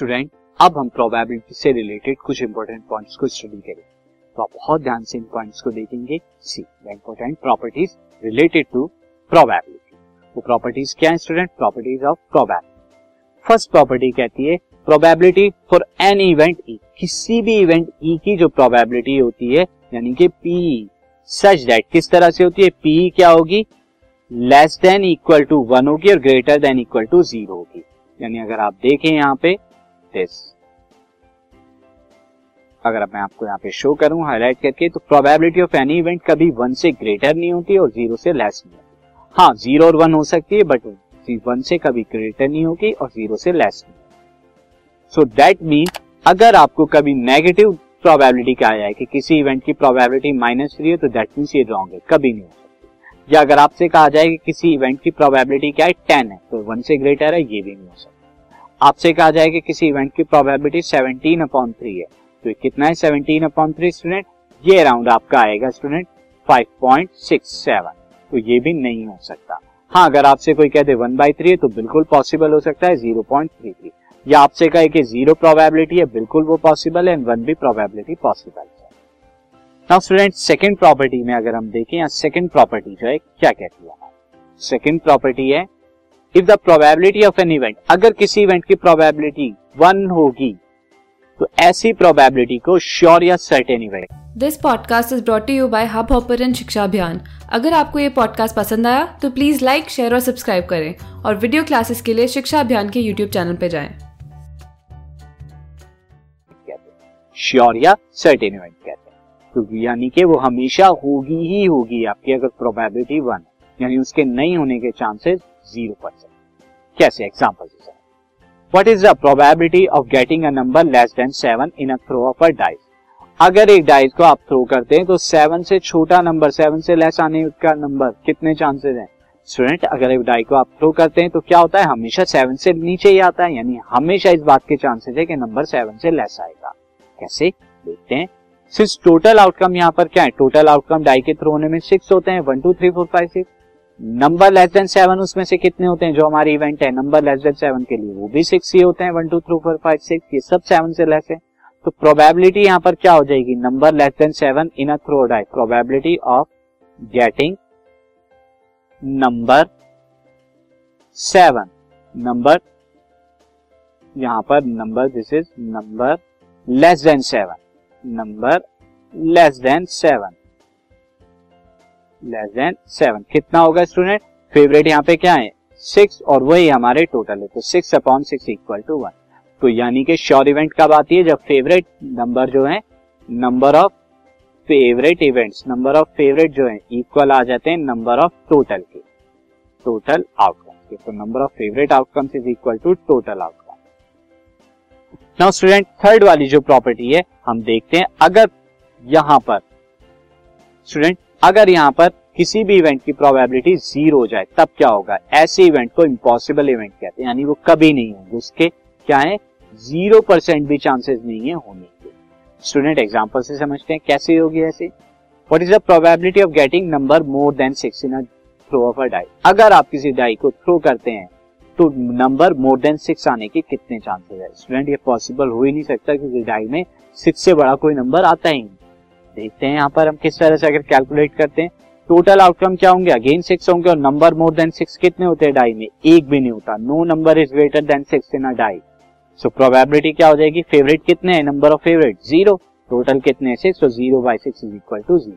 Student अब हम probability से रिलेटेड कुछ इंपॉर्टेंट पॉइंट्स को स्टडी करेंगे। तो आप बहुत ध्यान से इन पॉइंट्स को देखेंगे। See the important properties related to probability वो प्रॉपर्टीज़ क्या है student properties of probability first property कहती है probability for any event E किसी भी इवेंट ई e की जो प्रोबेबिलिटी होती है, यानी कि पी सच दैट किस तरह से होती है? पी e क्या होगी? Less than equal to one होगी और greater than equal to zero होगी। यानी अगर आप देखें यहाँ पे दिस अगर मैं आपको यहाँ पे शो करूँ हाईलाइट करके तो प्रोबेबिलिटी ऑफ़ एनी इवेंट कभी वन से ग्रेटर नहीं होती और ज़ीरो से लेस नहीं होती। हाँ ज़ीरो और वन हो सकती है बट वन से कभी ग्रेटर नहीं होगी और ज़ीरो से लेस नहीं सो दैट मीन अगर आपको कभी नेगेटिव प्रोबेबिलिटी कहा जाए कि किसी इवेंट की प्रोबेबिलिटी माइनस थ्री है तो दैट मीन ये रॉन्ग है, कभी नहीं हो सकती। या अगर आपसे कहा जाए कि किसी इवेंट की प्रोबेबिलिटी क्या है टेन है तो वन से ग्रेटर है, ये भी नहीं हो सकता। आपसे कहा जाए कि किसी इवेंट की प्रोबेबिलिटी 17 अपॉन थ्री है। तो कितना है? 17 अपॉन थ्री स्टूडेंट ये अराउंड आपका आएगा स्टूडेंट 5.67 तो ये भी नहीं हो सकता। हाँ अगर आपसे कोई कहते वन बाई थ्री है तो बिल्कुल पॉसिबल हो सकता है ज़ीरो पॉइंट थ्री थ्री या आपसे कहे कि ज़ीरो प्रोबेबिलिटी है, बिल्कुल वो पॉसिबल है एंड वन भी प्रोबेबिलिटी पॉसिबल है। नाउ स्टूडेंट सेकंड प्रॉपर्टी में अगर हम देखें, या सेकंड प्रॉपर्टी जो है, क्या कहती है? सेकंड प्रॉपर्टी है if the probability of an event अगर किसी इवेंट की प्रोबेबिलिटी वन होगी तो ऐसी प्रोबेबिलिटी को श्योर या certain event this podcast is brought you by Hubhopper शिक्षा अभियान अगर आपको ये पॉडकास्ट पसंद आया तो प्लीज़ लाइक शेयर और सब्सक्राइब करें और वीडियो क्लासेस के लिए शिक्षा अभियान के यूट्यूब चैनल पर जाएँ। श्योर या सर्टेन इवेंट कहते हैं। तो यानी कि वो हमेशा होगी ही होगी आपकी अगर प्रोबेबिलिटी वन यानी उसके नहीं होने के चांसेस ज़ीरो परसेंट कैसे example what is the probability of getting a number less than seven in a throw of a dice अगर एक डाइस को आप थ्रो करते हैं तो सेवन से छोटा नंबर सेवन से लेस आने का नंबर कितने चांसेस हैं? स्टूडेंट अगर एक डाई को आप थ्रो करते हैं तो क्या होता है? हमेशा सेवन से नीचे ही आता है, यानी हमेशा इस बात के चांसेस है कि नंबर सेवन से लेस आएगा। कैसे? देखते हैं। सिर्फ़ टोटल आउटकम यहाँ पर क्या है? टोटल आउटकम डाई के थ्रो होने में सिक्स होते हैं। One two three four five six number less than seven उसमें से कितने होते हैं जो हमारे इवेंट है? नंबर लेस देन सेवन के लिए। वो भी सिक्स ही होते हैं। One two three four five six ये सब सेवन से लेस है। तो प्रोबेबिलिटी यहाँ पर क्या हो जाएगी? Number less than seven in a throw die probability of getting number seven number यहाँ पर number this is number less than seven number less than seven less than seven कितना होगा स्टूडेंट फेवरेट यहाँ पे क्या है? सिक्स और वही हमारे टोटल है। तो six upon six equal to one तो यानी कि श्योर इवेंट कब आती है? जब फेवरेट नंबर जो है number of favourite events number of favourite जो है इक्वल आ जाते हैं नंबर ऑफ़ टोटल के। टोटल आउटकम के। तो number of favourite outcomes is equal to total outcome now student third वाली जो प्रॉपर्टी है, हम देखते हैं। अगर यहाँ पर स्टूडेंट अगर यहाँ पर किसी भी इवेंट की प्रोबेबिलिटी ज़ीरो हो जाए, तब क्या होगा? ऐसे इवेंट को इम्पॉसिबल इवेंट कहते हैं, यानी वो कभी नहीं होंगे। उसके क्या है? ज़ीरो परसेंट भी चांसेस नहीं है होने के। स्टूडेंट एग्ज़ाम्पल से समझते हैं, कैसे होगी ऐसे? What is the probability of getting number more than six in throw of a die अगर आप किसी डाई को थ्रो करते हैं तो नंबर मोर देन सिक्स आने के कितने चांसेस है? स्टूडेंट ये पॉसिबल हो ही नहीं सकता क्योंकि डाई में सिक्स से बड़ा कोई नंबर आता ही नहीं। देखते हैं यहाँ पर हम किस तरह से अगर कैलकुलेट करते हैं। टोटल आउटकम क्या होंगे? अगेन सिक्स होंगे और नंबर मोर देन सिक्स कितने होते हैं? डाई में। एक भी नहीं होता। No number is greater than six in a die so probability क्या हो जाएगी? फेवरेट कितने हैं? Number of favourite zero total कितने six zero by six is equal to zero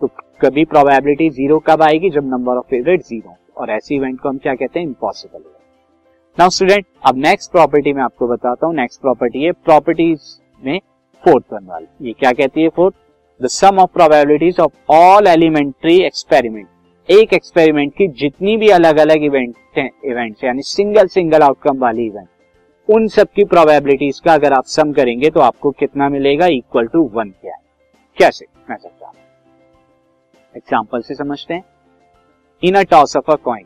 तो कभी प्रोबेबिलिटी ज़ीरो कब आएगी? जब नंबर ऑफ़ फेवरेट ज़ीरो और ऐसे इवेंट को हम क्या कहते हैं? इम्पॉसिबल नाउ स्टूडेंट अब नेक्स्ट प्रॉपर्टी में आपको बताता हूँ। नेक्स्ट प्रॉपर्टी है प्रॉपर्टीज़ में फोर्थ वन वाली। ये क्या कहती है fourth the sum of probabilities of all elementary experiment एक एक्सपेरिमेंट की जितनी भी अलग अलग इवेंट इवेंट्स यानी सिंगल सिंगल आउटकम वाली इवेंट उन सब की प्रोबेबिलिटीज का अगर आप सम करेंगे तो आपको कितना मिलेगा? इक्वल टू वन क्या है? कैसे? मैं समझा एग्ज़ाम्पल से समझते हैं। In a toss of a coin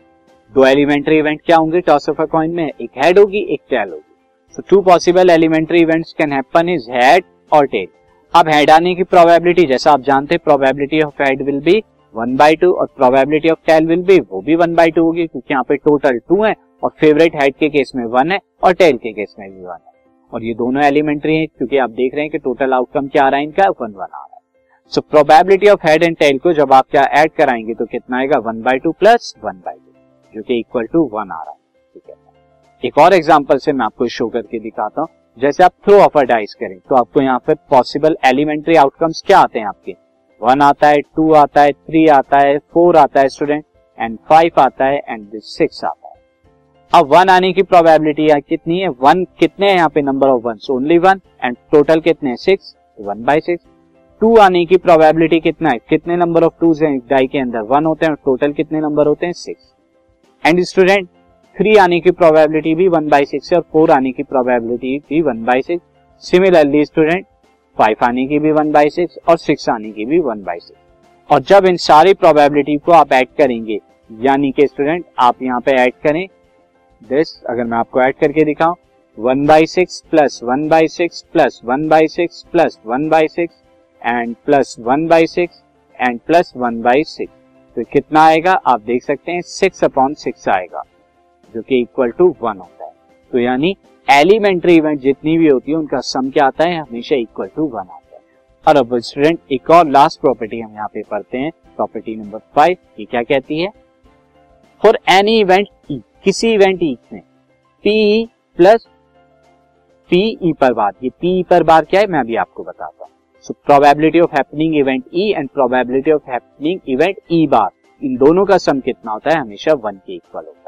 दो एलिमेंट्री इवेंट क्या होंगे टॉस ऑफ़ अ कॉइन में? एक हेड होगी, एक टेल होगी। So two possible elementary events can happen is head और टेल अब हेड आने की प्रोबेबिलिटी जैसा आप जानते हैं probability of head will be one by two और probability of tail will be वो भी वन बाई टू होगी, क्योंकि यहाँ पे टोटल टू है और फेवरेट हेड के केस में वन है और टेल के केस में भी वन है। और ये दोनों एलिमेंट्री हैं, क्योंकि आप देख रहे हैं कि टोटल आउटकम क्या आ रहा है, इनका वन वन आ रहा है। So probability of head and tail को जब आप क्या ऐड कराएँगे तो कितना आएगा? One by two plus one by two जो कि इक्वल टू वन आ रहा है। ठीक है। एक और एग्ज़ाम्पल से मैं आपको शो करके दिखाता हूँ। जैसे आप थ्रो ऑफ़ अ डाइस करें तो आपको यहाँ पे पॉसिबल एलिमेंट्री आउटकम्स क्या आते हैं आपके? वन आता है टू आता है थ्री आता है फोर आता है स्टूडेंट एंड फाइव आता है एंड सिक्स आता है. अब वन आने की प्रोबेबिलिटी कितनी है? वन कितने हैं यहाँ पे? Number of one only one and total कितने हैं? Six one by six two आने की प्रोबेबिलिटी कितना है? कितने नंबर ऑफ़ टू हैं? डाई के अंदर वन होते हैं टोटल कितने नंबर होते हैं? सिक्स एंड स्टूडेंट थ्री आने की प्रोबेबिलिटी भी वन बाई सिक्स है और फोर आने की प्रोबेबिलिटी भी one by six similarly student five आने की भी वन बाई सिक्स और सिक्स आने की भी वन बाई सिक्स और जब इन सारी प्रोबेबिलिटी को आप ऐड करेंगे यानी कि स्टूडेंट आप यहाँ पे ऐड करें दिस अगर मैं आपको ऐड करके दिखाऊँ one by six plus one by six plus one by six plus one by six and plus one by six and plus one by six तो कितना आएगा आप देख सकते हैं सिक्स अपॉन सिक्स आएगा जो कि इक्वल टू वन होता है। तो यानी एलिमेंट्री इवेंट जितनी भी होती है, उनका सम क्या आता है? हमेशा इक्वल टू वन आता है। और अब स्टूडेंट एक और लास्ट प्रॉपर्टी हम यहाँ पे पढ़ते हैं प्रॉपर्टी नंबर फाइव ये क्या कहती है? फॉर एनी इवेंट ई किसी इवेंट ई में पी प्लस पी ई पर बार ये पी पर बार क्या है? मैं अभी आपको बताता हूँ। Probability of happening event E and probability of happening event E bar, इन दोनों का सम कितना होता है? हमेशा वन के इक्वल होता है।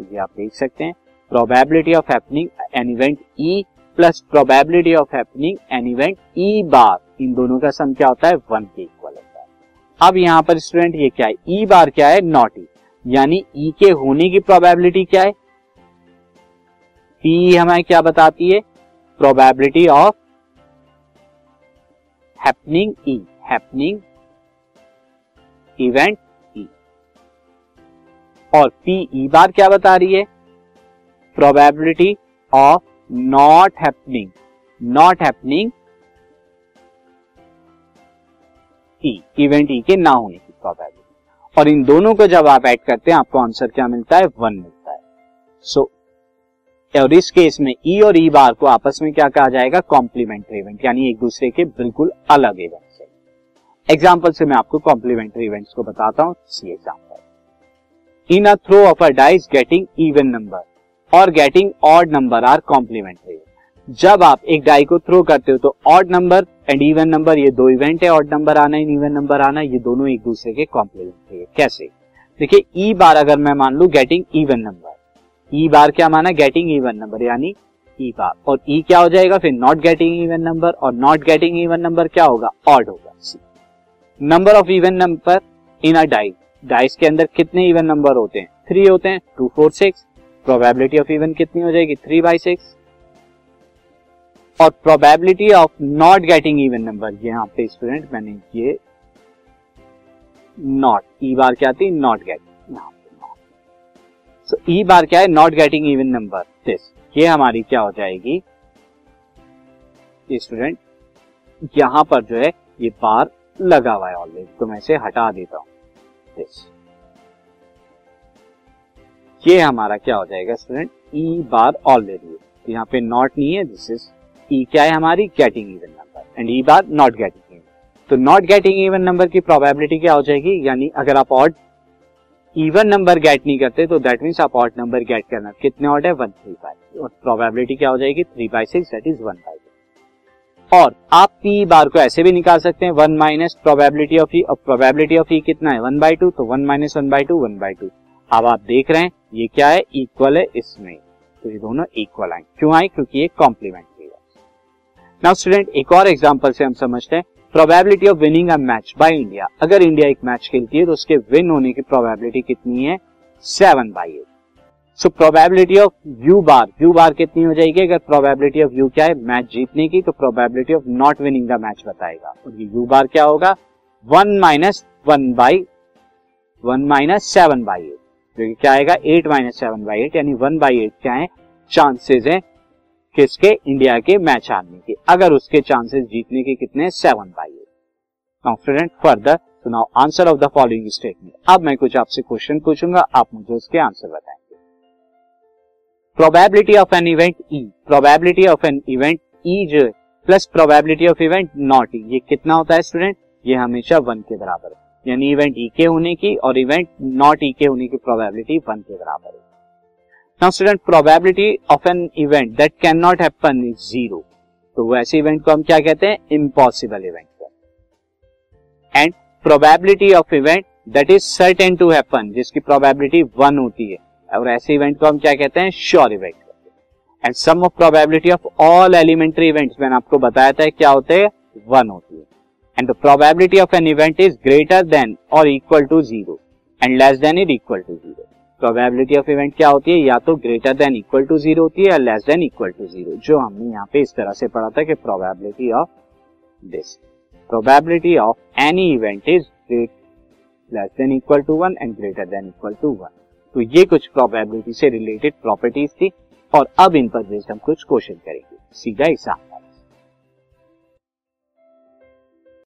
तो ये आप देख सकते हैं। Probability of happening an event E plus probability of happening an event E bar इन दोनों का सम क्या होता है? वन के इक्वल होता है। अब यहाँ पर स्टूडेंट ये क्या है? ई e बार क्या है? नॉट ई यानी ई e के होने की प्रोबेबिलिटी क्या है? पी हमें क्या बताती है? Probability of happening E happening event और पी ई बार क्या बता रही है? Probability of not happening not happening event E के ना होने की प्रोबेबिलिटी और इन दोनों को जब आप ऐड करते हैं आपको आंसर क्या मिलता है? वन मिलता है. सो so, और इस केस में ई e और ई e बार को आपस में क्या कहा जाएगा? कॉम्प्लीमेंट्री इवेंट यानी एक दूसरे के बिल्कुल अलग इवेंट एग्ज़ाम्पल से मैं आपको कॉम्प्लीमेंट्री इवेंट्स को बताता हूँ. See example in a throw of a dice getting even number और getting odd number are complementary जब आप एक डाई को थ्रो करते हो तो odd number and even number ये दो इवेंट है ऑड नंबर आना इन इवन नंबर आना, ये दोनों एक दूसरे के कॉम्प्लीमेंट्री है। कैसे? देखिए ई e बार अगर मैं मान लू getting even number E bar क्या माना? गेटिंग इवन नंबर यानी ई e बार। और ई e क्या हो जाएगा? फिर नॉट गेटिंग इवन नंबर और नॉट गेटिंग इवन नंबर क्या होगा? ऑड होगा। Number of even number in a dice dice के अंदर कितने इवन नंबर होते हैं? थ्री होते हैं two four six probability of even कितनी हो जाएगी? थ्री बाई सिक्स और probability of not getting even number यहाँ पे स्टूडेंट मैंने ये नॉट ई बार क्या थी नॉट गेटिंग सो ई बार क्या है? Not getting even number this ये हमारी क्या हो जाएगी? स्टूडेंट यहाँ पर जो है, ये बार लगा हुआ है ऑलरेडी तो मैं इसे हटा देता हूँ। दिस ये हमारा क्या हो जाएगा स्टूडेंट ई बार ऑलरेडी यहाँ पे नॉट नहीं है दिस इज़ ई क्या है हमारी? Getting even number and E bar not getting even तो नॉट गेटिंग इवन नंबर की प्रोबेबिलिटी क्या हो जाएगी? यानी अगर आप ऑड इवन नंबर गेट नहीं करते तो दैट मीन्स आप ऑड नंबर गेट करना। कितने ऑड है? वन थ्री फाइव और प्रोबेबिलिटी क्या हो जाएगी? Three by six that is one और आप पी बार को ऐसे भी निकाल सकते हैं one minus probability of E और प्रोबेबिलिटी ऑफ़ ई कितना है? वन बाई टू तो one minus one by two one by two अब आप देख रहे हैं, ये क्या है? इक्वल है इसमें। तो ये दोनों इक्वल आए क्यों आए? क्योंकि ये कॉम्प्लीमेंट नाउ स्टूडेंट एक और एग्ज़ाम्पल से हम समझते हैं। Probability of winning a match by India अगर इंडिया एक मैच खेलती है तो उसके विन होने की प्रोबेबिलिटी कितनी है? Seven by eight so probability of U bar U bar कितनी हो जाएगी? अगर प्रोबेबिलिटी ऑफ़ यू क्या है? मैच जीतने की तो probability of not winning the match बताएगा। और ये यू बार क्या होगा? One minus one by one minus seven by eight जो कि क्या आएगा? Eight minus seven by eight यानी वन बाई एट क्या है? चांसेस है किसके? इंडिया के मैच हारने के। अगर उसके चांसेस जीतने के कितने seven by eight now student further तो now answer of the following statement अब मैं कुछ आपसे क्वेश्चन पूछूँगा। आप मुझे उसके आंसर बताएँगे probability of an event E probability of an event E जो है plus probability of event not E ये कितना होता है स्टूडेंट ये हमेशा वन के बराबर है। यानी इवेंट ई के होने की और इवेंट नॉट ई के होने की प्रोबेबिलिटी वन के बराबर है। Now student probability of an event that can not happen is zero तो वैसे इवेंट को हम क्या कहते हैं? Impossible event and probability of event that is certain to happen जिसकी प्रोबेबिलिटी वन होती है और ऐसे इवेंट को हम क्या कहते हैं? Sure event and sum of probability of all elementary events मैंने आपको बताया था क्या होते हैं? वन होती है। And the probability of an event is greater than और equal to zero and less than it equal to zero probability of event क्या होती है? या तो greater than equal to zero होती है या less than equal to zero जो हमने यहाँ पे इस तरह से पढ़ा था कि probability of this probability of any event is great less than equal to one and greater than equal to one तो ये कुछ प्रोबेबिलिटी से रिलेटेड प्रॉपर्टीज़ थी और अब इन पर बेस्ड हम कुछ क्वेश्चन करेंगे। सीधा एग्ज़ाम